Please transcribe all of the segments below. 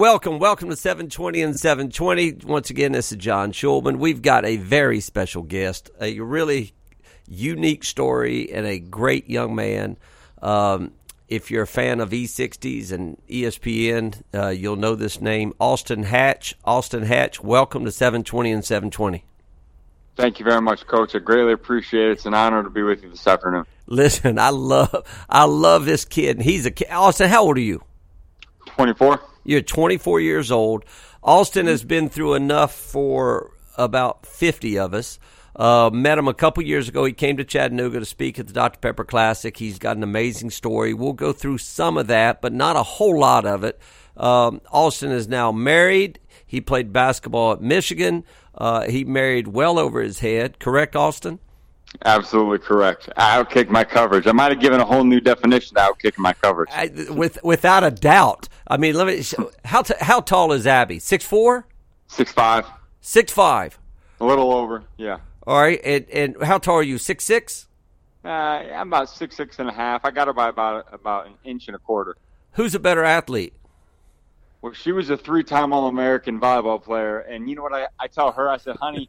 Welcome, welcome to 720 and 720. Once again, this is John Schulman. We've got a very special guest, a really unique story, and a great young man. Um, if you're a fan of E60s and ESPN, uh, you'll know this name, Austin Hatch. Austin Hatch, welcome to 720 and 720. Thank you very much, Coach. I greatly appreciate it. It's an honor to be with you this afternoon. Listen, I love, I love this kid. He's a kid. Austin. How old are you? 24. You're 24 years old. Austin has been through enough for about 50 of us. Uh, met him a couple years ago. He came to Chattanooga to speak at the Dr. Pepper Classic. He's got an amazing story. We'll go through some of that, but not a whole lot of it. Um, Austin is now married. He played basketball at Michigan. Uh, he married well over his head. Correct, Austin? Absolutely correct. I outkick my coverage. I might have given a whole new definition to outkicking my coverage. I, with without a doubt. I mean, let me. How t- how tall is Abby? Six four. Six five. Six five. A little over. Yeah. All right. And and how tall are you? Six six. Uh, I'm about six six and a half. I got her by about about an inch and a quarter. Who's a better athlete? Well, she was a three-time All-American volleyball player, and you know what I, I tell her? I said, "Honey,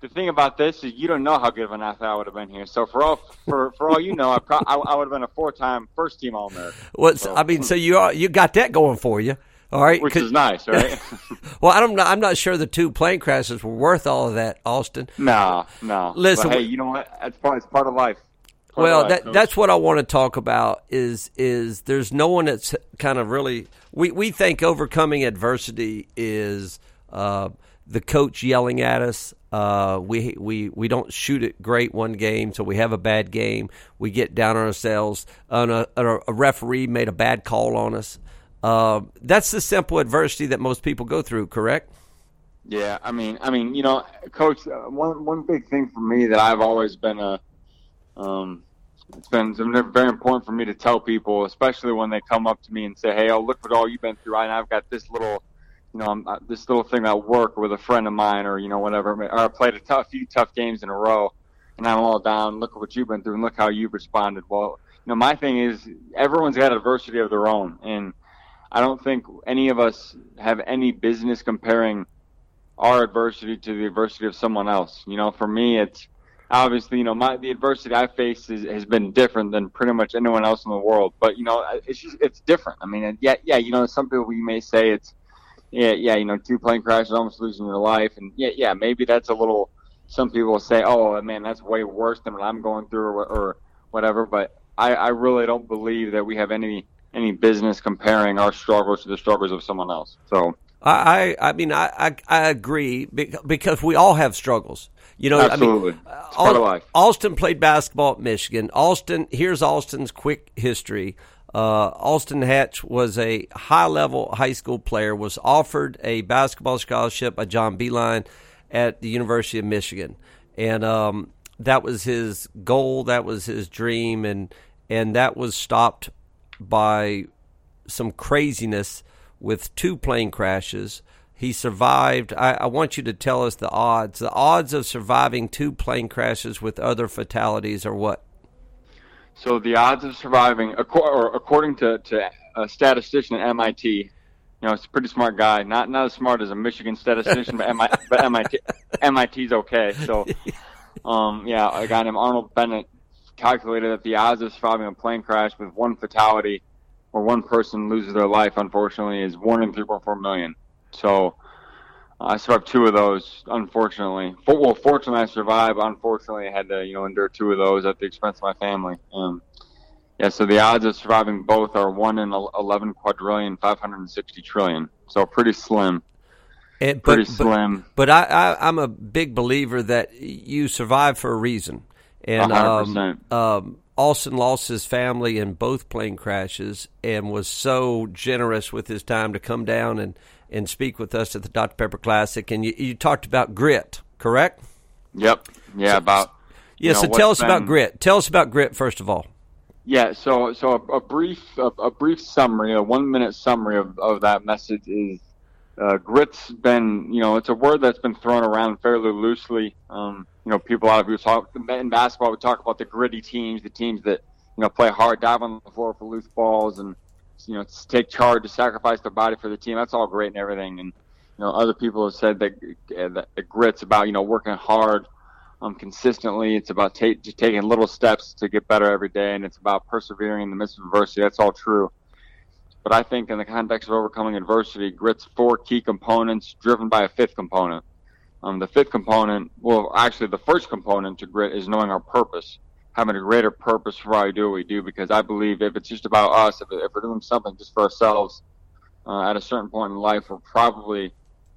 the thing about this is you don't know how good of an athlete I would have been here. So for all for, for all you know, I, pro- I, I would have been a four time first team All American. What's so, I mean, so you are, you got that going for you. All right, which is nice, right? well, I'm not. I'm not sure the two plane crashes were worth all of that, Austin. No, no. Listen, but hey, you know what? That's part. It's part of life. Part well, of life, that, that's what I want to talk about. Is is there's no one that's kind of really. We we think overcoming adversity is uh, the coach yelling at us uh, we we we don't shoot it great one game, so we have a bad game. We get down on ourselves. A, a referee made a bad call on us. Uh, that's the simple adversity that most people go through. Correct? Yeah, I mean, I mean, you know, coach. Uh, one one big thing for me that I've always been a, um, it's been, very important for me to tell people, especially when they come up to me and say, "Hey, oh, look what all you've been through. I, I've got this little." You know, I'm, uh, this little thing at work with a friend of mine, or you know, whatever. Or I played a tough, few tough games in a row, and I'm all down. Look at what you've been through, and look how you've responded. Well, you know, my thing is everyone's got adversity of their own, and I don't think any of us have any business comparing our adversity to the adversity of someone else. You know, for me, it's obviously, you know, my the adversity I face is, has been different than pretty much anyone else in the world. But you know, it's just it's different. I mean, yeah, yeah, you know, some people you may say it's yeah, yeah, you know, two plane crashes, almost losing your life, and yeah, yeah, maybe that's a little. Some people will say, "Oh, man, that's way worse than what I'm going through," or, or whatever. But I, I really don't believe that we have any any business comparing our struggles to the struggles of someone else. So I, I mean, I, I, I agree because we all have struggles. You know, absolutely. I mean, Austin played basketball at Michigan. Austin, here's Austin's quick history. Uh, Austin Hatch was a high level high school player, was offered a basketball scholarship by John Beilein at the University of Michigan. And um, that was his goal, that was his dream, and, and that was stopped by some craziness with two plane crashes. He survived. I, I, want you to tell us the odds. The odds of surviving two plane crashes with other fatalities are what? So the odds of surviving, or according to, to a statistician at MIT, you know, it's a pretty smart guy. Not not as smart as a Michigan statistician, but, MIT, but MIT MIT's okay. So, um, yeah, a guy named Arnold Barnett calculated that the odds of surviving a plane crash with one fatality or one person loses their life, unfortunately, is one in 3.4 million. So, I survived two of those, unfortunately. Well, fortunately, I survived. Unfortunately, I had to, you know, endure two of those at the expense of my family. Um, yeah, so the odds of surviving both are one in 11 quadrillion, 560 trillion. So pretty slim. It, pretty slim. But, but I, I, I'm a big believer that you survive for a reason. And 100%. Um, um, Austin lost his family in both plane crashes and was so generous with his time to come down and – and speak with us at the Dr. Pepper Classic. And you, you talked about grit, correct? Yep. Yeah, so, about. Yeah, so tell us been, about grit. Tell us about grit first of all. Yeah, so so a, a brief a, a, brief summary, a one minute summary of, of that message is uh, grit's been you know it's a word that's been thrown around fairly loosely. Um, you know, people out of people talk in basketball. We talk about the gritty teams, the teams that you know play hard, dive on the floor for loose balls, and you know to take charge, to sacrifice their body for the team. That's all great and everything. And you know, other people have said that, uh, grit's about you know working hard, um, consistently. It's about ta- taking little steps to get better every day, and it's about persevering in the midst of adversity. That's all true. But I think in the context of overcoming adversity, grit's four key components driven by a fifth component. Um, the fifth component, well, actually, the first component to grit is knowing our purpose, having a greater purpose for why we do what we do. Because I believe if it's just about us, if, if we're doing something just for ourselves, uh, at a certain point in life, we're probably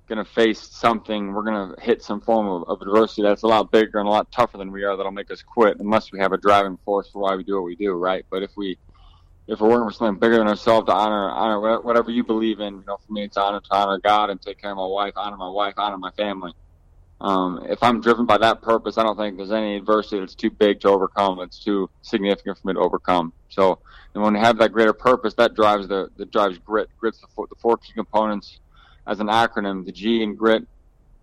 going to face something. We're going to hit some form of, of, adversity that's a lot bigger and a lot tougher than we are. That'll make us quit unless we have a driving force for why we do what we do, right? But if we if we're working for something bigger than ourselves to honor honor whatever you believe in, you know, for me it's honor to honor God and take care of my wife, honor my wife, honor my family. Um, if I'm driven by that purpose, I don't think there's any adversity that's too big to overcome. It's too significant for me to overcome. So, and when you have that greater purpose, that drives the that drives grit. Grit's the four, the four key components as an acronym. The G in grit,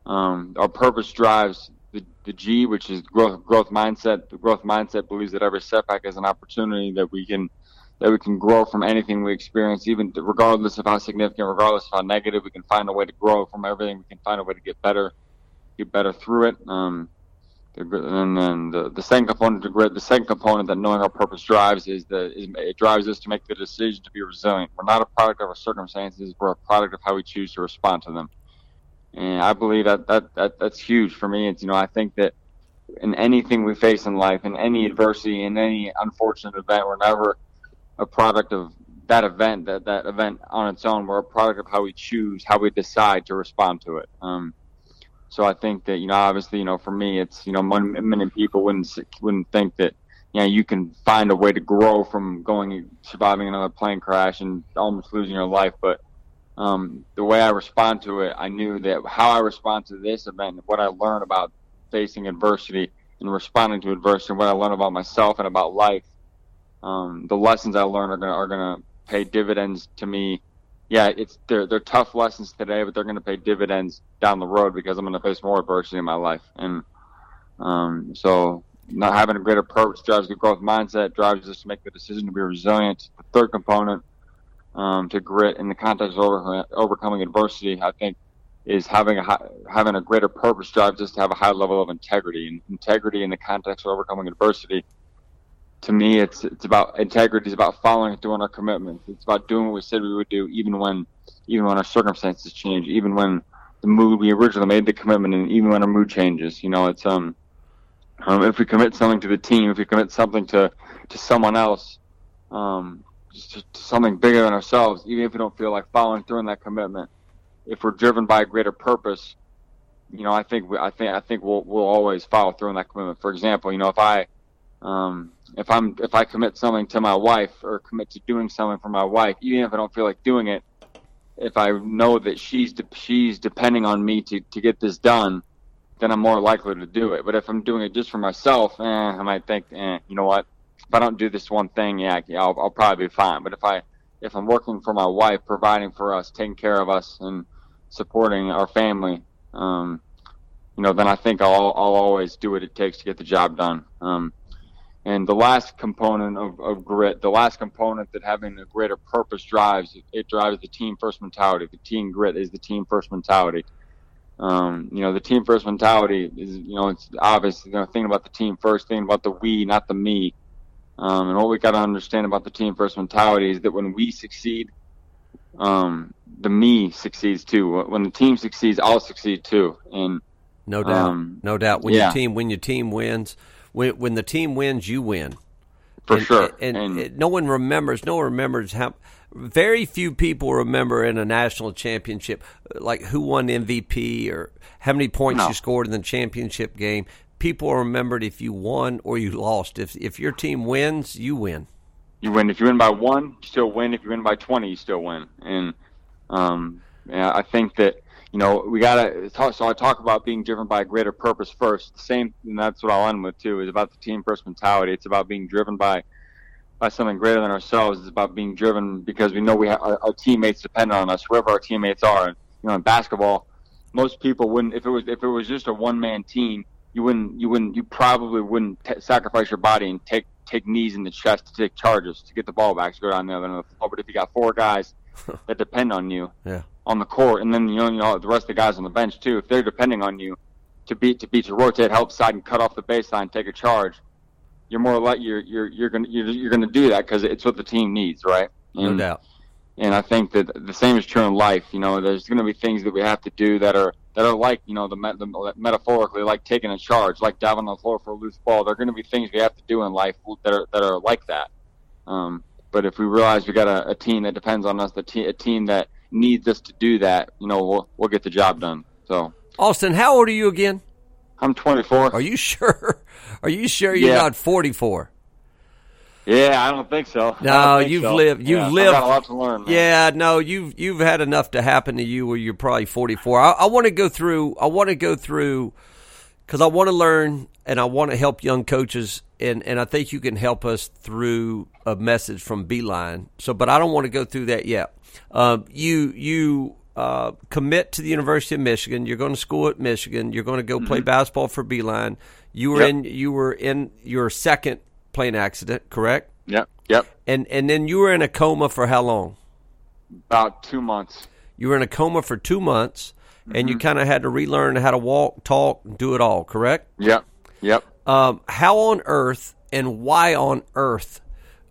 um, our purpose drives the, the G, which is growth growth mindset. The growth mindset believes that every setback is an opportunity that we can that we can grow from anything we experience, even regardless of how significant, regardless of how negative. We can find a way to grow from everything. We can find a way to get better get better through it. Um, and then the, the second component to grit, the second component that knowing our purpose drives is that it drives us to make the decision to be resilient. We're not a product of our circumstances; we're a product of how we choose to respond to them. And I believe that, that, that that's huge for me. It's you know I think that in anything we face in life, in any adversity, in any unfortunate event, we're never a product of that event. That that event on its own, we're a product of how we choose, how we decide to respond to it. Um, so I think that you know, obviously, you know, for me, it's you know, many people wouldn't wouldn't think that you know you can find a way to grow from going surviving another plane crash and almost losing your life. But um, the way I respond to it, I knew that how I respond to this event, what I learned about facing adversity and responding to adversity, what I learned about myself and about life, um, the lessons I learned are gonna are gonna pay dividends to me yeah, it's they're they're tough lessons today, but they're going to pay dividends down the road because I'm going to face more adversity in my life, and um, so not having a greater purpose drives the growth mindset, drives us to make the decision to be resilient. The third component um, to grit in the context of over, overcoming adversity, I think, is having a high, having a greater purpose drives us to have a high level of integrity. And integrity in the context of overcoming adversity to me, it's it's about integrity. It's about following through on our commitments. It's about doing what we said we would do, even when even when our circumstances change, even when the mood we originally made the commitment, and even when our mood changes. You know, it's um, um if we commit something to the team, if we commit something to to someone else, um, to, to something bigger than ourselves, even if we don't feel like following through on that commitment, if we're driven by a greater purpose, you know, I think we, I think I think we'll we'll always follow through on that commitment. For example, you know, if I um, if I'm if I commit something to my wife or commit to doing something for my wife, even if I don't feel like doing it, if I know that she's de- she's depending on me to to get this done, then I'm more likely to do it. But if I'm doing it just for myself, eh, I might think, eh, you know what? If I don't do this one thing, yeah, I'll, I'll probably be fine. But if I if I'm working for my wife, providing for us, taking care of us, and supporting our family, um, you know, then I think I'll I'll always do what it takes to get the job done. Um, and the last component of, of grit, the last component that having a greater purpose drives, it drives the team first mentality. The team grit is the team first mentality. Um, you know, the team first mentality is, you know, it's obvious, you know, thinking about the team first, thinking about the we, not the me. Um, and what we got to understand about the team first mentality is that when we succeed, um, the me succeeds too. When the team succeeds, I'll succeed too. And no doubt, um, no doubt. When yeah. your team, when your team wins, when, when the team wins, you win. For and, sure. And, and, and, no one remembers. No one remembers how. Very few people remember in a national championship, like who won MVP or how many points no. you scored in the championship game. People are remembered if you won or you lost. If if your team wins, you win. You win. If you win by one, you still win. If you win by twenty, you still win. And um, yeah, I think that you know, we gotta talk. So I talk about being driven by a greater purpose first. The same, and that's what I'll end with too. Is about the team first mentality. It's about being driven by by something greater than ourselves. It's about being driven because we know we have, our, our teammates depend on us, wherever our teammates are. And, you know, in basketball, most people wouldn't. If it was if it was just a one man team, you wouldn't you wouldn't you probably wouldn't t- sacrifice your body and take take knees in the chest to take charges to get the ball back to go down the other end of the floor. But if you got four guys that depend on you Yeah. On the court, and then you know, you know the rest of the guys on the bench too, if they're depending on you to beat to beat to rotate, help side, and cut off the baseline, take a charge, you're more like you're you're you're gonna you're, you're gonna do that because it's what the team needs, right? No doubt. and I think that the same is true in life. You know, there's going to be things that we have to do that are that are like you know the, met- the metaphorically like taking a charge, like diving on the floor for a loose ball. There are going to be things we have to do in life that are that are like that. Um, but if we realize we got a, a team that depends on us, the te- a team that needs us to do that, you know, we'll we'll get the job done. So Austin, how old are you again? I'm 24. Are you sure? Are you sure you're Yeah. not 44? yeah, I don't think so. No, think you've so. lived- you've Yeah, I've lived- got a lot to learn. Man. Yeah, no, you've you've had enough to happen to you where you're probably 44. I, I want to go through. I want to go through because I want to learn and I want to help young coaches, and and I think you can help us through a message from Beilein. So, but I don't want to go through that yet. Um, you you. Uh, commit to the University of Michigan. You're going to school at Michigan. You're going to go play basketball for Beilein. You were Yep. in. You were in your second plane accident, correct? Yep. Yep. And and then you were in a coma for how long? About two months. You were in a coma for two months, and Mm-hmm. you kind of had to relearn how to walk, talk, do it all. Correct? Yep. Yep. Um, how on earth and why on earth?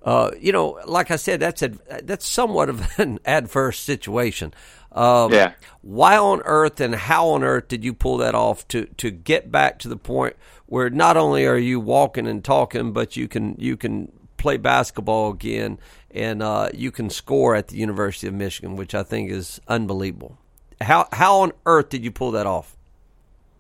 Uh, you know, like I said, that's a, that's somewhat of an adverse situation. Um, Yeah. Why on earth and how on earth did you pull that off to to get back to the point where not only are you walking and talking, but you can you can play basketball again and uh, you can score at the University of Michigan, which I think is unbelievable. How how on earth did you pull that off?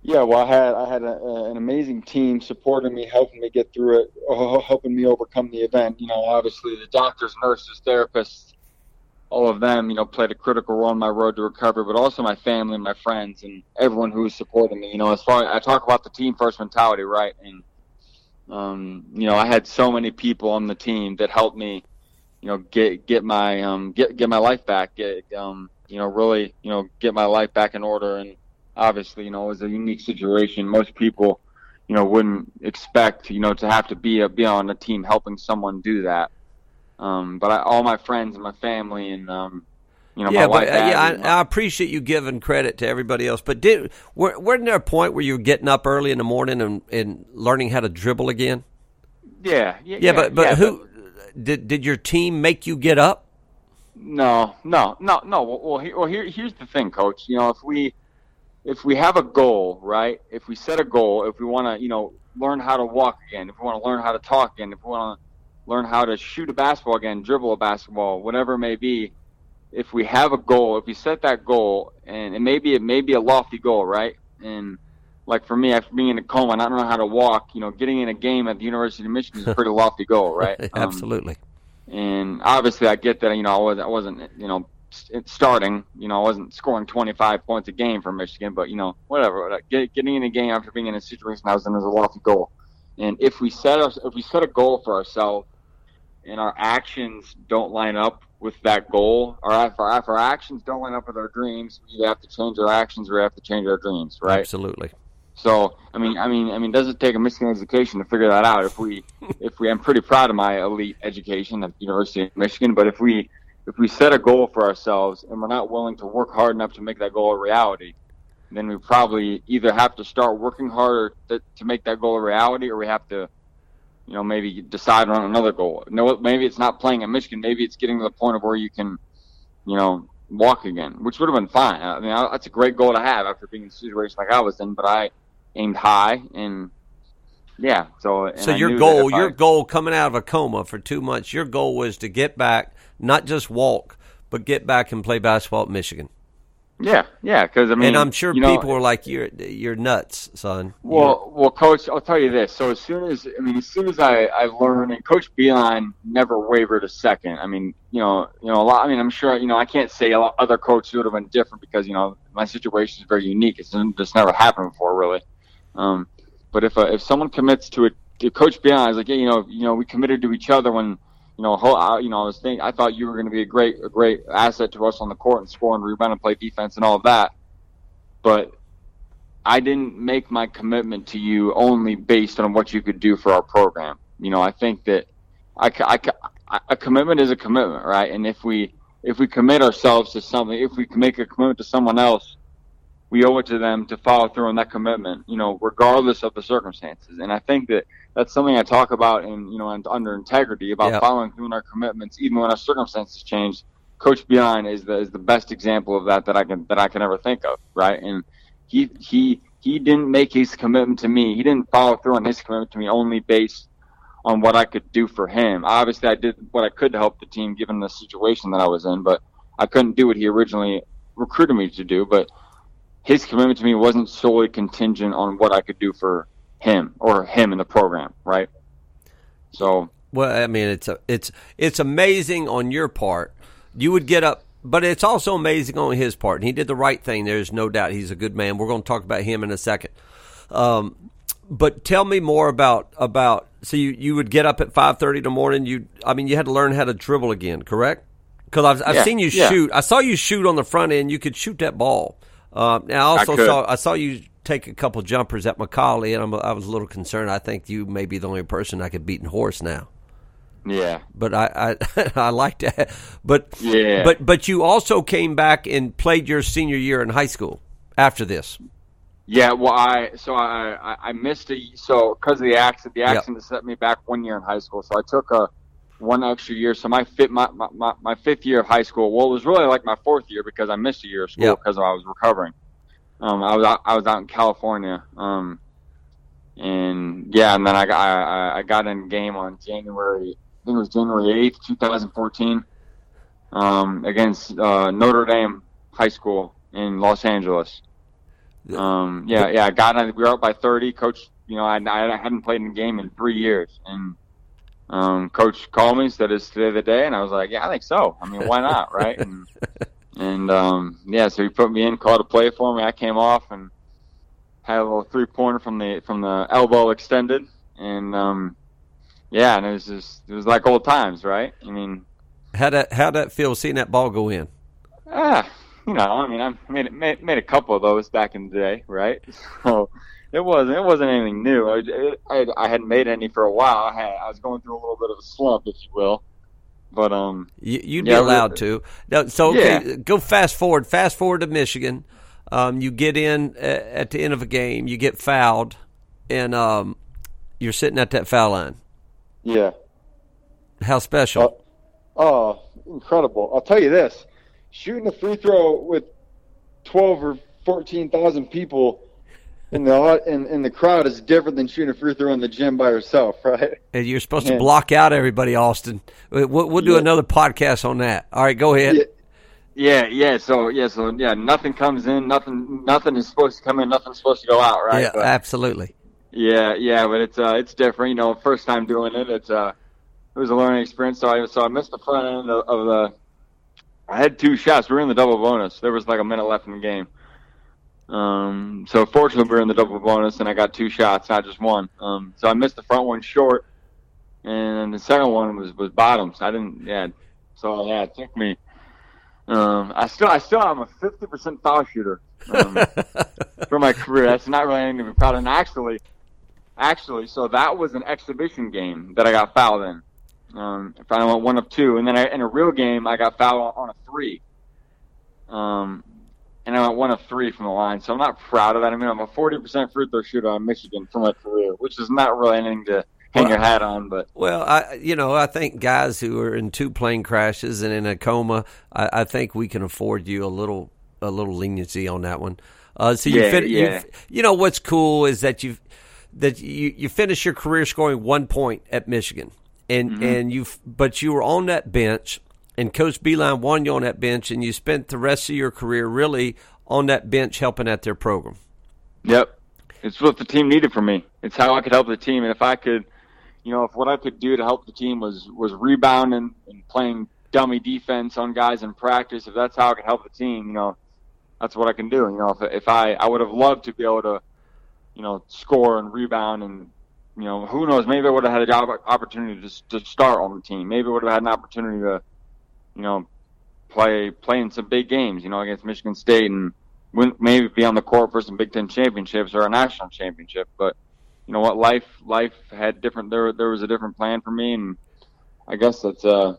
Yeah, well, I had I had a, a, an amazing team supporting me, helping me get through it, uh, helping me overcome the event. You know, obviously the doctors, nurses, therapists, all of them, you know, played a critical role in my road to recovery, but also my family, and my friends, and everyone who was supporting me. You know, as far I talk about the team first mentality, right? And um, you know, I had so many people on the team that helped me, you know, get get my um get get my life back, get um you know really you know get my life back in order and obviously, you know, it was a unique situation. Most people, you know, wouldn't expect, you know, to have to be a, be on a team helping someone do that. Um, but I, all my friends and my family and, um, you know, yeah, my but wife, uh, yeah, I, I appreciate you giving credit to everybody else. But did were, wasn't there a point where you were getting up early in the morning and, and learning how to dribble again? yeah, yeah, Yeah, but but yeah, who did did your team make you get up? No, no, no, no. Well, well, here, well here, here's the thing, coach. You know, if we if we have a goal, right? If we set a goal, if we want to, you know, learn how to walk again, if we want to learn how to talk again, if we want to learn how to shoot a basketball again, dribble a basketball, whatever it may be, if we have a goal, if we set that goal, and it may be it may be a lofty goal, right? And like for me, after being in a coma, and I don't know how to walk, you know, getting in a game at the University of Michigan is a pretty lofty goal, right? Um, Absolutely. and obviously I get that you know I was I wasn't you know starting you know I wasn't scoring 25 points a game for Michigan but you know whatever get, getting in a game after being in a situation I was in is a lofty goal and if we set us if we set a goal for ourselves and our actions don't line up with that goal or if our, if our actions don't line up with our dreams we have to change our actions or we have to change our dreams right Absolutely. so I mean, I mean, I mean, does it take a Michigan education to figure that out? If we, if we, I'm pretty proud of my elite education at the University of Michigan, but if we, if we set a goal for ourselves and we're not willing to work hard enough to make that goal a reality, then we probably either have to start working harder to, to make that goal a reality, or we have to, you know, maybe decide on another goal. No, maybe it's not playing at Michigan. Maybe it's getting to the point of where you can, you know, walk again, which would have been fine. I mean, I- that's a great goal to have after being in a situation like I was in. But I aimed high, and yeah. So, So your goal, I- your goal coming out of a coma for two months, your goal was to get back, not just walk, but get back and play basketball at Michigan. yeah, yeah, because I mean, and I'm sure you know, people were like, "You're you're nuts, son." Well, well, coach, I'll tell you this. So as soon as I mean, as soon as I I learned, and Coach Beilein never wavered a second. I mean, you know, you know, a lot. I mean, I'm sure, you know, I can't say a lot, other coaches would have been different because you know my situation is very unique. It's just never happened before, really. Um, but if uh, if someone commits to it, to Coach Beilein is like, yeah, you know, you know, we committed to each other when. You know, I, you know, I was thinking, I thought you were going to be a great, a great asset to us on the court and score and rebound and play defense and all of that. But I didn't make my commitment to you only based on what you could do for our program. you know, I think that I, I, a commitment is a commitment, right? And if we if we commit ourselves to something, if we can make a commitment to someone else, we owe it to them to follow through on that commitment, you know, regardless of the circumstances. And I think that that's something I talk about in, you know, under integrity about following through on our commitments, even when our circumstances change. Coach Beilein is the is the best example of that that I can that I can ever think of, right? And he he he didn't make his commitment to me. He didn't follow through on his commitment to me only based on what I could do for him. Obviously, I did what I could to help the team given the situation that I was in, but I couldn't do what he originally recruited me to do. But his commitment to me wasn't solely contingent on what I could do for him or him in the program, right? So, well, I mean, it's a, it's it's amazing on your part. You would get up, but it's also amazing on his part, and he did the right thing. There's no doubt he's a good man. We're going to talk about him in a second. Um, but tell me more about about. So you, you would get up at five thirty in the morning. You, I mean, you had to learn how to dribble again, correct? Because I've, I've yeah, seen you yeah. shoot. I saw you shoot on the front end. You could shoot that ball. Uh, now I also I saw I saw you take a couple jumpers at McCallie, and I'm, i was a little concerned. I think you may be the only person I could beat in horse now. Yeah, but I I, I like that. But yeah, but but you also came back and played your senior year in high school after this. Yeah, well, I so I I missed a so because of the accident. The accident yep. set me back one year in high school, so I took a one extra year. So my fit my, my, my fifth year of high school. Well, it was really like my fourth year because I missed a year of school yep. because I was recovering. Um, I was out, I was out in California. Um, and yeah, and then I got I, I got in game on January. I think it was January eighth, two thousand fourteen, um, against uh, Notre Dame High School in Los Angeles. Um, yeah, yeah, I got on. We were up by thirty. Coach, you know, I, I hadn't played in a game in three years, and um, coach called me, said it's today the day, and I was like, yeah, I think so. I mean, why not, right? And and um, yeah, so he put me in, called a play for me. I came off and had a little three pointer from the from the elbow extended, and um, yeah, and it was just it was like old times, right? I mean, how that how that feel seeing that ball go in? Ah, you know, I mean, I made made, made a couple of those back in the day, right? So it wasn't it wasn't anything new. I, I, I hadn't made any for a while. I, had, I was going through a little bit of a slump, if you will. But um, you, would yeah, be allowed to. So okay, yeah. go fast forward. Fast forward to Michigan. Um, you get in at the end of a game. You get fouled, and um, you're sitting at that foul line. Yeah. How special? Uh, oh, incredible! I'll tell you this: shooting a free throw with twelve or fourteen thousand people in the in, in the crowd is different than shooting a free throw in the gym by yourself, right? And you're supposed to block out everybody, Austin. We'll, we'll do yeah. another podcast on that. All right, go ahead. Yeah. Yeah, yeah. So yeah, so yeah, nothing comes in, nothing, nothing is supposed to come in, nothing's supposed to go out, right? Yeah, but, absolutely. Yeah, yeah, but it's uh, it's different. You know, first time doing it, it's uh, it was a learning experience. So I so I missed the front end of, of the. I had two shots. We were in the double bonus. There was like a minute left in the game. Um, so fortunately, we are in the double bonus, and I got two shots, not just one. Um, so I missed the front one short, and the second one was was bottoms. I didn't, yeah. So yeah, it took me. Um, I still, I still am a fifty percent foul shooter um, for my career. That's not really anything to be proud of. And actually, actually, so that was an exhibition game that I got fouled in. Um, I went one of two, and then I, in a real game, I got fouled on a three. Um, and I went one of three from the line. So I'm not proud of that. I mean, I'm a 40% free throw shooter on Michigan for my career, which is not really anything to hang well, your hat on. But well, I you know I think guys who are in two plane crashes and in a coma, I, I think we can afford you a little a little leniency on that one. Uh, so you, yeah, fin- yeah. you know what's cool is that you that you you finish your career scoring one point at Michigan, and mm-hmm. and you but you were on that bench and Coach Beilein won you on that bench, and you spent the rest of your career really on that bench helping at their program. Yep, it's what the team needed from me. It's how I could help the team, and if I could, you know, if what I could do to help the team was was rebounding and playing dummy defense on guys in practice, if that's how I could help the team, you know, that's what I can do. You know, if if I I would have loved to be able to, you know, score and rebound and you know, who knows? Maybe I would have had a job opportunity to, to start on the team. Maybe I would have had an opportunity to you know, play playing some big games, you know, against Michigan State and maybe be on the court for some Big Ten championships or a national championship. But you know what, life life had different. There there was a different plan for me, and I guess that's uh.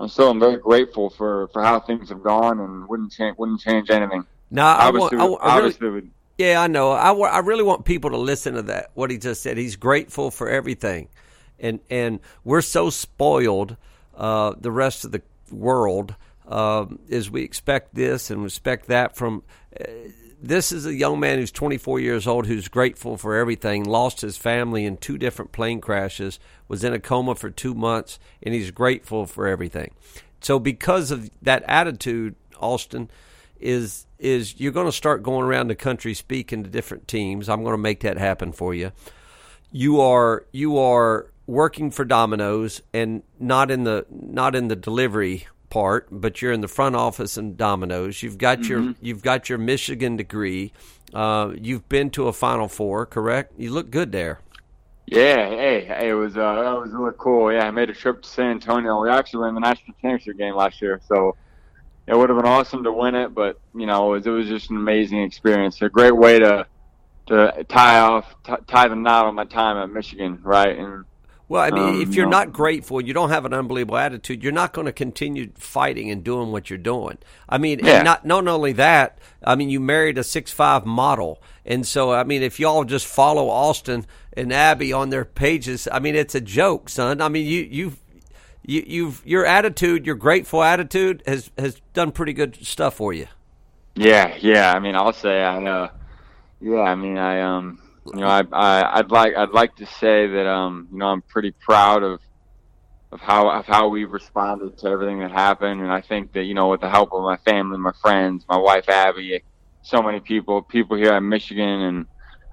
I'm still I'm very grateful for, for how things have gone, and wouldn't change wouldn't change anything. No, I, want, I, I really, would, yeah, I know. I, I really want people to listen to that. What he just said. He's grateful for everything, and and we're so spoiled. Uh, the rest of the world uh, is we expect this and respect that from. Uh, this is a young man who's 24 years old who's grateful for everything. Lost his family in two different plane crashes. Was in a coma for two months, and he's grateful for everything. So because of that attitude, Austin is is you're going to start going around the country speaking to different teams. I'm going to make that happen for you. You are you are working for Domino's and not in the not in the delivery part, but you're in the front office in Domino's. You've got mm-hmm. your you've got your Michigan degree. Uh, you've been to a Final Four, correct? You look good there. Yeah, hey, hey, it was uh, that was really cool. Yeah, I made a trip to San Antonio. We actually won the national championship game last year, so it would have been awesome to win it, but you know, it was, it was just an amazing experience. A great way to to tie off t- tie the knot on my time at Michigan, right? And well, I mean, um, if you're not grateful, you don't have an unbelievable attitude. You're not going to continue fighting and doing what you're doing. I mean, yeah. not not only that. I mean, you married a six five model, and so I mean, if y'all just follow Austin and Abby on their pages, I mean, it's a joke, son. I mean, you you've you, you've your attitude, your grateful attitude, has has done pretty good stuff for you. Yeah, yeah. I mean, I'll say I uh, yeah. I mean, I um, you know, I, I I'd like I'd like to say that um, you know, I'm pretty proud of of how of how we've responded to everything that happened, and I think that you know, with the help of my family, my friends, my wife Abby, so many people, people here in Michigan, and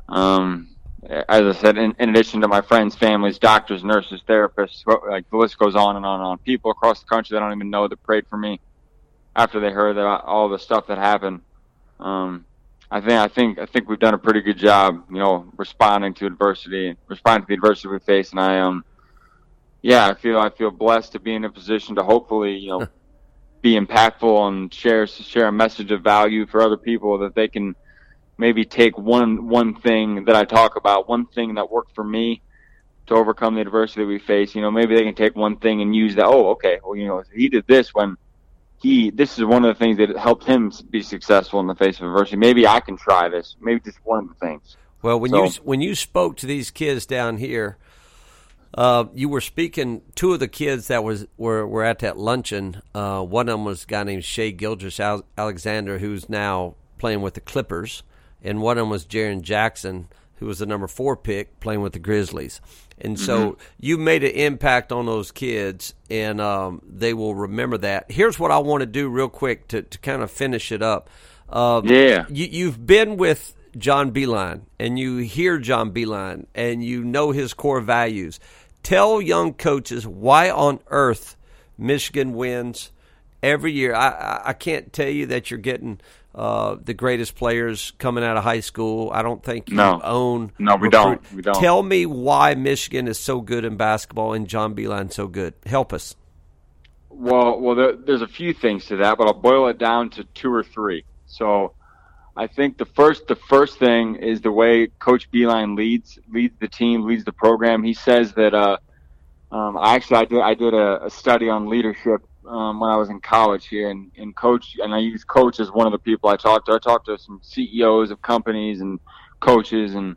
um, as I said, in, in, addition to my friends, families, doctors, nurses, therapists, like the list goes on and on and on. People across the country that I don't even know that prayed for me after they heard that all the stuff that happened. Um, I think I think I think we've done a pretty good job, you know, responding to adversity, responding to the adversity we face, and I um, yeah, I feel I feel blessed to be in a position to hopefully, you know, be impactful and share share a message of value for other people that they can maybe take one one thing that I talk about, one thing that worked for me to overcome the adversity we face. You know, maybe they can take one thing and use that. Oh, okay. Well, you know, he did this when he. This is one of the things that helped him be successful in the face of adversity. Maybe I can try this. Maybe just one of the things. Well, when so, you when you spoke to these kids down here. Uh, you were speaking. Two of the kids that was were, were at that luncheon. Uh, one of them was a guy named Shai Gilgeous Alexander, who's now playing with the Clippers and one of them was Jaren Jackson, who was the number four pick playing with the Grizzlies. And so mm-hmm. you made an impact on those kids, and um, they will remember that. Here's what I want to do real quick to, to kind of finish it up. Um, yeah. You, you've been with John Beilein, and you hear John Beilein, and you know his core values. Tell young coaches why on earth Michigan wins every year. I, I can't tell you that you're getting – uh, the greatest players coming out of high school. I don't think you no. own. No, we recruit. don't. We don't. Tell me why Michigan is so good in basketball and John Beilein so good. Help us. Well, well, there, there's a few things to that, but I'll boil it down to two or three. So, I think the first the first thing is the way Coach Beilein leads leads the team, leads the program. He says that. Uh, um, I actually I did I did a, a study on leadership um, when I was in college here, and, and coach, and I use coach as one of the people I talked to. I talked to some CEOs of companies and coaches, and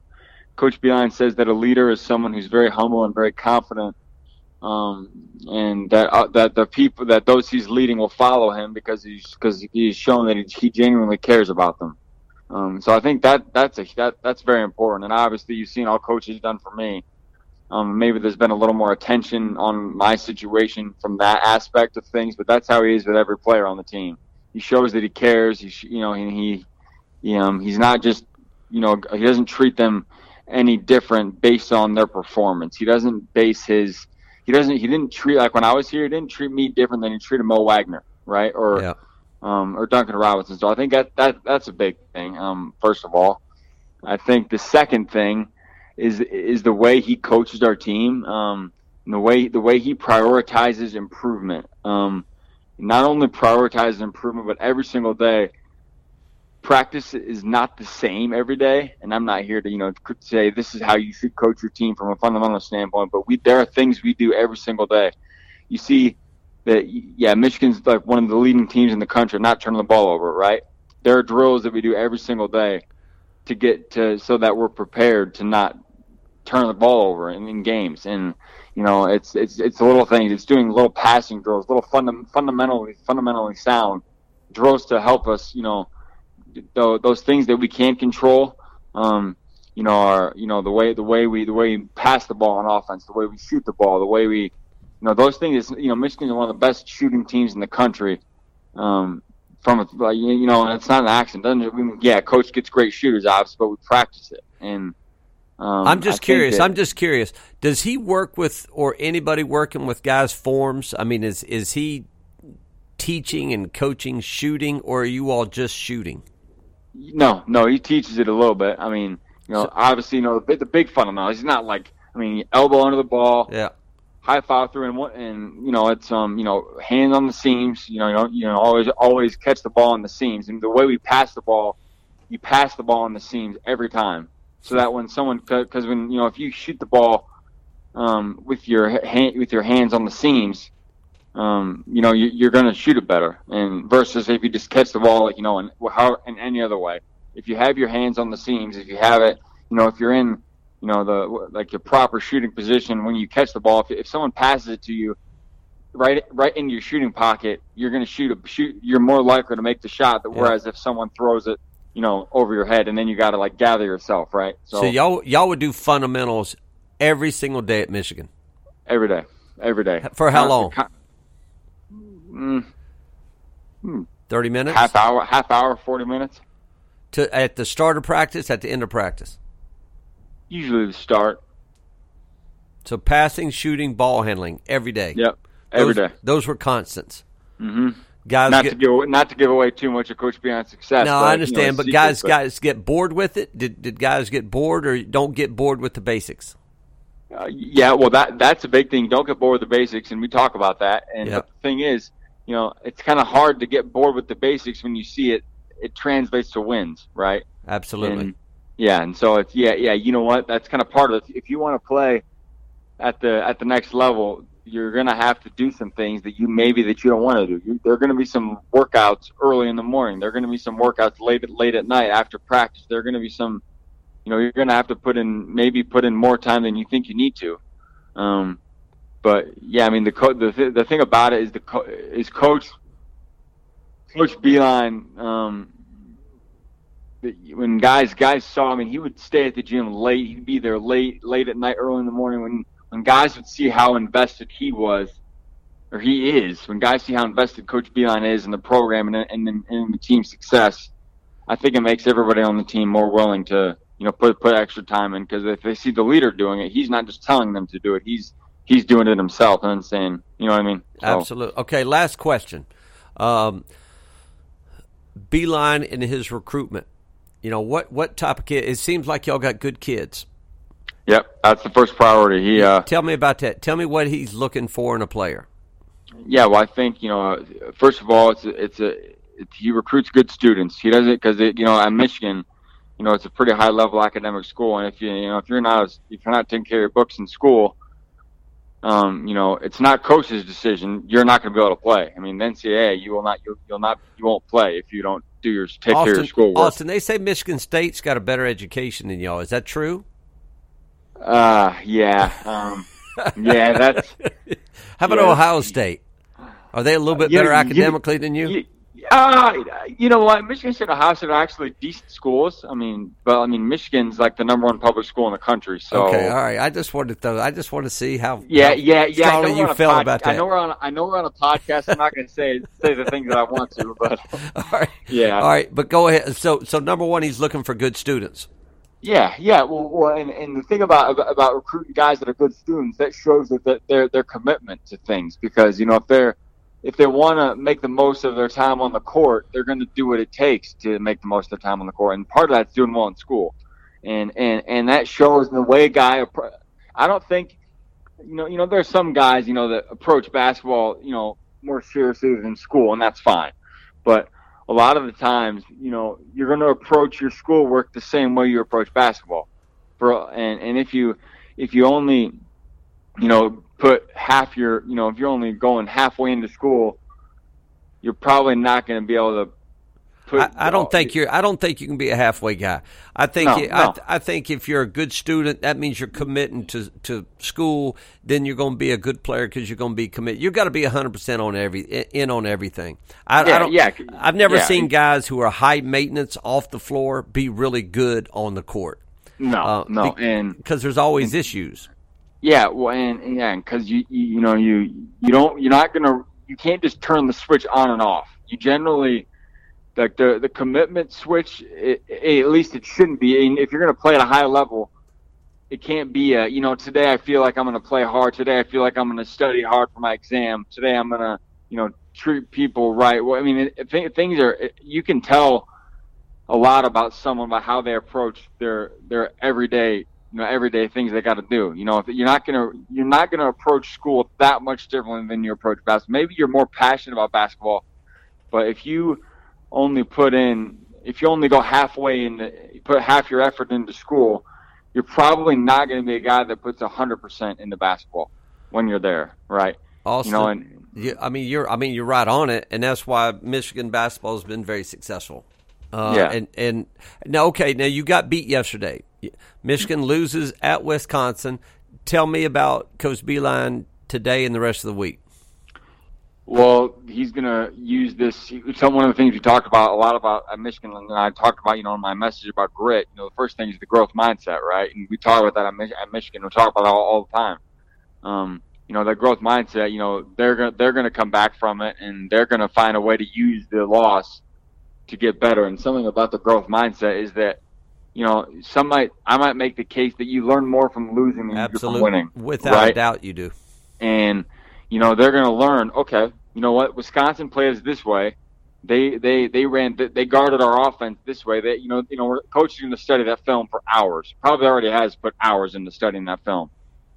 Coach Beilein says that a leader is someone who's very humble and very confident, um, and that uh, that the people that those he's leading will follow him because he's because he's shown that he, he genuinely cares about them. Um, so I think that that's a that that's very important, and obviously you've seen all coaches done for me. Um, maybe there's been a little more attention on my situation from that aspect of things, but that's how he is with every player on the team. He shows that he cares. He, you know, he, he, um, he's not just, you know, he doesn't treat them any different based on their performance. He doesn't base his, he doesn't, he didn't treat like when I was here, he didn't treat me different than he treated Mo Wagner, right? Or, yeah. um, or Duncan Robinson. So I think that that that's a big thing. Um, first of all, I think the second thing is is the way he coaches our team, um, the way the way he prioritizes improvement. Um, not only prioritizes improvement, but every single day practice is not the same every day, and I'm not here to you know say this is how you should coach your team from a fundamental standpoint. But we there are things we do every single day. You see that yeah, Michigan's like one of the leading teams in the country, not turning the ball over, right? There are drills that we do every single day to get to so that we're prepared to not turn the ball over in, in games. And you know, it's it's it's the little things. It's doing little passing drills, little funda- fundamentally fundamentally sound drills to help us. You know, th- those things that we can't control. Um, you know, are you know the way the way we the way we pass the ball on offense, the way we shoot the ball, the way we, you know, those things. You know, Michigan is one of the best shooting teams in the country. Um, from a, you know, and it's not an accident. Doesn't it? Yeah, coach gets great shooters, obviously, but we practice it. And um, I'm just curious. That, I'm just curious. Does he work with, or anybody working with guys' forms? I mean, is is he teaching and coaching shooting, or are you all just shooting? No, no, he teaches it a little bit. I mean, you know, so, obviously, you know, the, the big fundamentals. He's not like, I mean, elbow under the ball, yeah, high follow through, and and you know, it's um, you know, hands on the seams. You know, you know, you know, always always catch the ball on the seams, and the way we pass the ball, you pass the ball on the seams every time, so that when someone, because when you know, if you shoot the ball um, with your hand with your hands on the seams, um, you know, you, are going to shoot it better. And versus if you just catch the ball, like, you know, in, how, in any other way. If you have your hands on the seams, if you have it, you know, if you're in, you know, the like your proper shooting position when you catch the ball, if, if someone passes it to you right right into your shooting pocket, you're going to shoot a shoot. You're more likely to make the shot. That, whereas if someone throws it, you know, over your head, and then you got to like gather yourself, right? So, so y'all y'all would do fundamentals every single day at Michigan. Every day, every day. For how long? Mm, hmm. Thirty minutes. Half hour. Half hour. Forty minutes. To at the start of practice, at the end of practice. Usually the start. So passing, shooting, ball handling every day. Yep, every those, day. those, were constants. Mm-hmm. Guys, not get, to give not to give away too much of Coach Beilein's success. No, but, I understand, you know, but guys, but, guys get bored with it. Did did guys get bored or don't get bored with the basics? Uh, yeah, well, that that's a big thing. Don't get bored with the basics, and we talk about that. And yep. the thing is, you know, it's kind of hard to get bored with the basics when you see it. It translates to wins, right? Absolutely. And, yeah, and so it's yeah, yeah. You know what? That's kind of part of it. If you want to play at the at the next level, you're gonna have to do some things that you maybe that you don't want to do. You, there are gonna be some workouts early in the morning. There are gonna be some workouts late late at night after practice. There are gonna be some, you know, you're gonna have to put in maybe put in more time than you think you need to. Um, but yeah, I mean the co- the th- the thing about it is the co- is coach Coach Beilein. Um, when guys guys saw I mean, he would stay at the gym late. He'd be there late late at night, early in the morning. When when guys would see how invested he was, or he is, when guys see how invested Coach Beilein is in the program and in, the team's success, I think it makes everybody on the team more willing to you know put put extra time in because if they see the leader doing it, he's not just telling them to do it. He's he's doing it himself and saying, you know what I mean? So. Absolutely. Okay, last question. Um, Beilein in his recruitment. You know what? What type of kid? It seems like y'all got good kids. Yep, that's the first priority. He uh, tell me about that. Tell me what he's looking for in a player. Yeah, well, I think you know. First of all, it's a, it's a it, he recruits good students. He does it because you know at Michigan, you know it's a pretty high level academic school, and if you you know if you're not if you're not taking care of your books in school, um, you know, it's not coach's decision. You're not going to be able to play. I mean, the NCAA, you will not, you'll, you'll not, you won't play if you don't do your take Austin, care of your schoolwork. Austin, they say Michigan State's got a better education than y'all. Is that true? Uh, yeah, um, yeah. That's. How about yeah. Ohio State? Are they a little bit better academically you, than you? you uh, you know what? Michigan State and Ohio State are actually decent schools. I mean, but I mean, Michigan's like the number one public school in the country. So okay, all right. I just wanted to. I just want to see how. Yeah, how yeah, yeah. You feel pod, about that. I know we're on. I know we're on a podcast. I'm not going to say say the things that I want to, but all right. Yeah. All right, but go ahead. So, so number one, he's looking for good students. Yeah, yeah. Well, well and, and the thing about about recruiting guys that are good students that shows that their their commitment to things because you know if they're if they want to make the most of their time on the court, they're going to do what it takes to make the most of their time on the court. And part of that's doing well in school, and and and that shows in the way a guy. I don't think, you know, you know, there's some guys, you know, that approach basketball, you know, more seriously than school, and that's fine. But a lot of the times, you know, you're going to approach your schoolwork the same way you approach basketball. For and and if you if you only, you know, put half your, you know, if you're only going halfway into school, you're probably not going to be able to Put, I, I, don't think you're. I don't think you can be a halfway guy. I think. No, you, no. I, I, think if you're a good student, that means you're committing to to school. Then you're going to be a good player because you're going to be committed. You've got to be 100 percent on every in on everything. I, yeah, I don't. Yeah, I've never yeah. seen guys who are high maintenance off the floor be really good on the court. No, uh, no, be, and because there's always and, issues. Yeah, well, and yeah, because you, you you know you you don't you're not gonna you can't just turn the switch on and off. You generally like the the commitment switch. It, it, at least it shouldn't be. And if you're going to play at a high level, it can't be a you know today I feel like I'm going to play hard. Today I feel like I'm going to study hard for my exam. Today I'm going to you know treat people right. Well, I mean things are you can tell a lot about someone by how they approach their their everyday you know everyday things they got to do. You know if you're not gonna you're not gonna approach school that much differently than you approach basketball. Maybe you're more passionate about basketball, but if you only put in if you only go halfway in put half your effort into school, you're probably not going to be a guy that puts hundred percent into basketball when you're there, right? Also, you know, and, I mean you're I mean you're right on it, and that's why Michigan basketball has been very successful. Uh, yeah. And and now okay, now you got beat yesterday. Michigan loses at Wisconsin. Tell me about Coach Beilein today and the rest of the week. Well, he's going to use this. Some one of the things we talked about a lot about at Michigan, and I talked about, you know, in my message about grit. You know, the first thing is the growth mindset, right? And we talk about that at, Michigan. We talk about it all, all the time. Um, you know, that growth mindset. You know, they're gonna they're gonna come back from it, and they're gonna find a way to use the loss to get better. And something about the growth mindset is that you know, some might I might make the case that you learn more from losing than Absolutely. you do from winning. Without right? a doubt, you do. And you know they're going to learn. Okay, you know what? Wisconsin plays this way. They they they ran they guarded our offense this way. They you know you know coach is going to study that film for hours. Probably already has put hours into studying that film.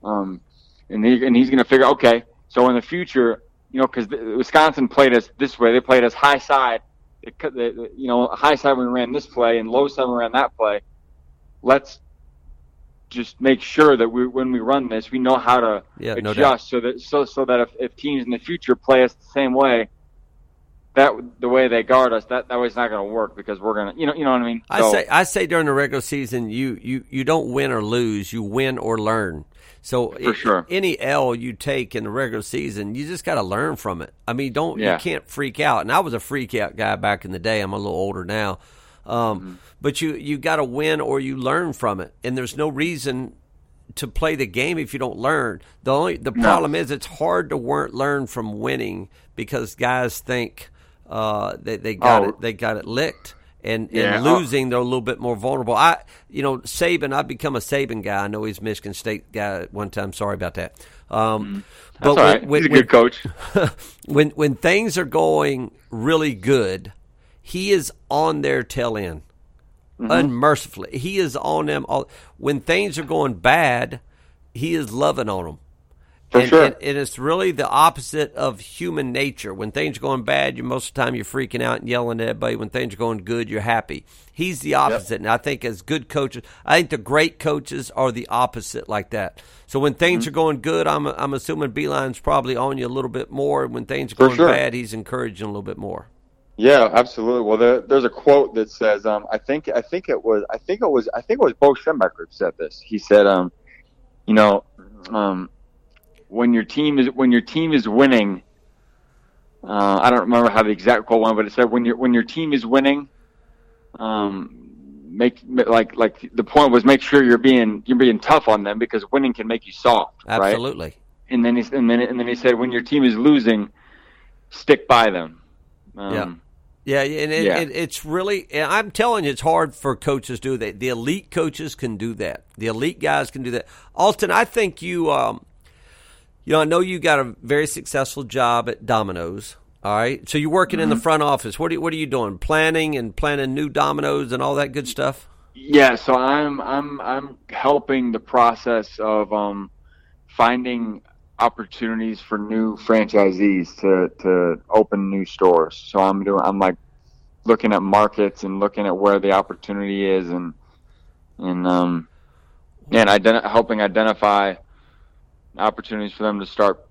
Um, and he and he's going to figure okay. So in the future, you know, because Wisconsin played us this way. They played us high side. They, they, you know, high side we ran this play and low side we ran that play. Let's just make sure that we, when we run this, we know how to yeah, adjust no so that so so that if, if teams in the future play us the same way, that the way they guard us, that that way's not going to work because we're going to, you know, you know what I mean. So, I say I say during the regular season, you you you don't win or lose, you win or learn. So for sure, any L you take in the regular season, you just got to learn from it. I mean, don't yeah. you can't freak out. And I was a freak out guy back in the day. I'm a little older now. Um, mm-hmm. But you you got to win or you learn from it, and there's no reason to play the game if you don't learn. The only the problem is it's hard to learn from winning because guys think uh, they they got oh. it they got it licked. And, yeah. and losing, they're a little bit more vulnerable. I, you know, Saban. I've become a Saban guy. I know he's Michigan State guy at one time. Sorry about that. Um, mm-hmm. but when, right. when, he's a good coach. when when things are going really good, he is on their tail end mm-hmm. unmercifully. He is on them all. When things are going bad, he is loving on them. For and, sure. and, and, it's really the opposite of human nature. When things are going bad, you most of the time you're freaking out and yelling at everybody. When things are going good, you're happy. He's the opposite. Yep. And I think as good coaches, I think the great coaches are the opposite like that. So when things mm-hmm. are going good, I'm I'm assuming Beilein's probably on you a little bit more. When things are going sure. bad, he's encouraging a little bit more. Yeah, absolutely. Well, there, there's a quote that says, um, I think, I think it was, I think it was, I think it was Bo Schembechler said this. He said, um, you know, um, when your team is when your team is winning, uh, I don't remember how the exact quote went, but it said when your when your team is winning, um, make like like the point was make sure you're being you're being tough on them because winning can make you soft. Absolutely. Right? And then he and then and then he said when your team is losing, stick by them. Um, yeah. Yeah, and it, yeah. It, it's really, I'm telling you, it's hard for coaches to do that. The elite coaches can do that. The elite guys can do that. Austin, I think you, um, you know, I know you got a very successful job at Domino's. All right, so you're working mm-hmm. in the mm-hmm. front office. What are you, what are you doing? Planning and planning new dominoes and all that good stuff. Yeah, so I'm I'm I'm helping the process of um, finding opportunities for new franchisees to to open new stores. So I'm doing I'm like looking at markets and looking at where the opportunity is and and um and helping identify opportunities for them to start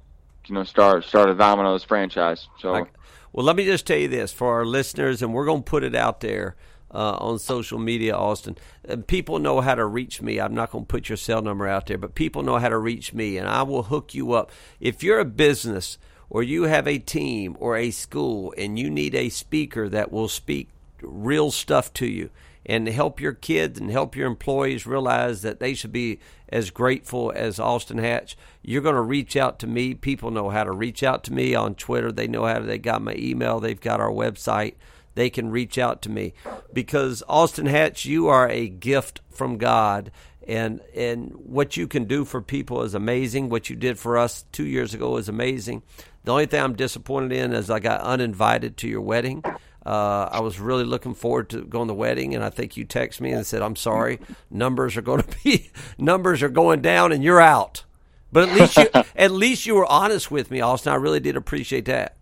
you know start start a Domino's franchise. So well, let me just tell you this for our listeners, and we're going to put it out there uh, on social media, Austin. Uh, people know how to reach me. I'm not going to put your cell number out there, but people know how to reach me, and I will hook you up. If you're a business or you have a team or a school and you need a speaker that will speak real stuff to you and help your kids and help your employees realize that they should be as grateful as Austin Hatch, you're going to reach out to me. People know how to reach out to me on Twitter. They know how to, they got my email, they've got our website. They can reach out to me because Austin Hatch, you are a gift from God. And and what you can do for people is amazing. What you did for us two years ago is amazing. The only thing I'm disappointed in is I got uninvited to your wedding. Uh, I was really looking forward to going to the wedding, and I think you texted me and said, "I'm sorry, numbers are going to be numbers are going down, and you're out." But at least you at least you were honest with me, Austin. I really did appreciate that.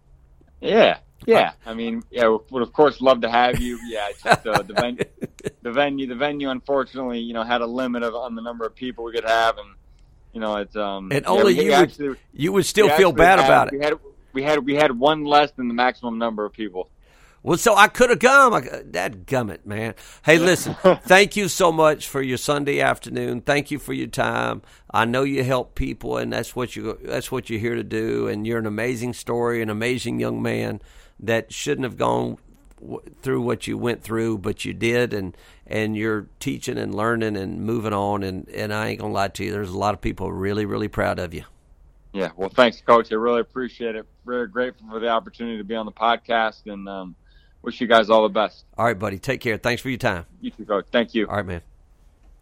yeah, yeah. I mean, yeah, would of course love to have you. Yeah, just uh, the venue, the venue, the venue. Unfortunately, you know, had a limit of on the number of people we could have, and you know, it's um. And only we you actually, would you would still feel bad had- about it. We had we had we had one less than the maximum number of people. Well, so I could have come. I, that gummit, man. Hey, listen, thank you so much for your Sunday afternoon. Thank you for your time. I know you help people, and that's what you that's what you're here to do. And you're an amazing story, an amazing young man that shouldn't have gone through what you went through, but you did, and and you're teaching and learning and moving on. And and I ain't gonna lie to you, there's a lot of people really really proud of you. Yeah, well, thanks, Coach. I really appreciate it. Very grateful for the opportunity to be on the podcast, and um, wish you guys all the best. All right, buddy, take care. Thanks for your time. You too, Coach. Thank you. All right, man.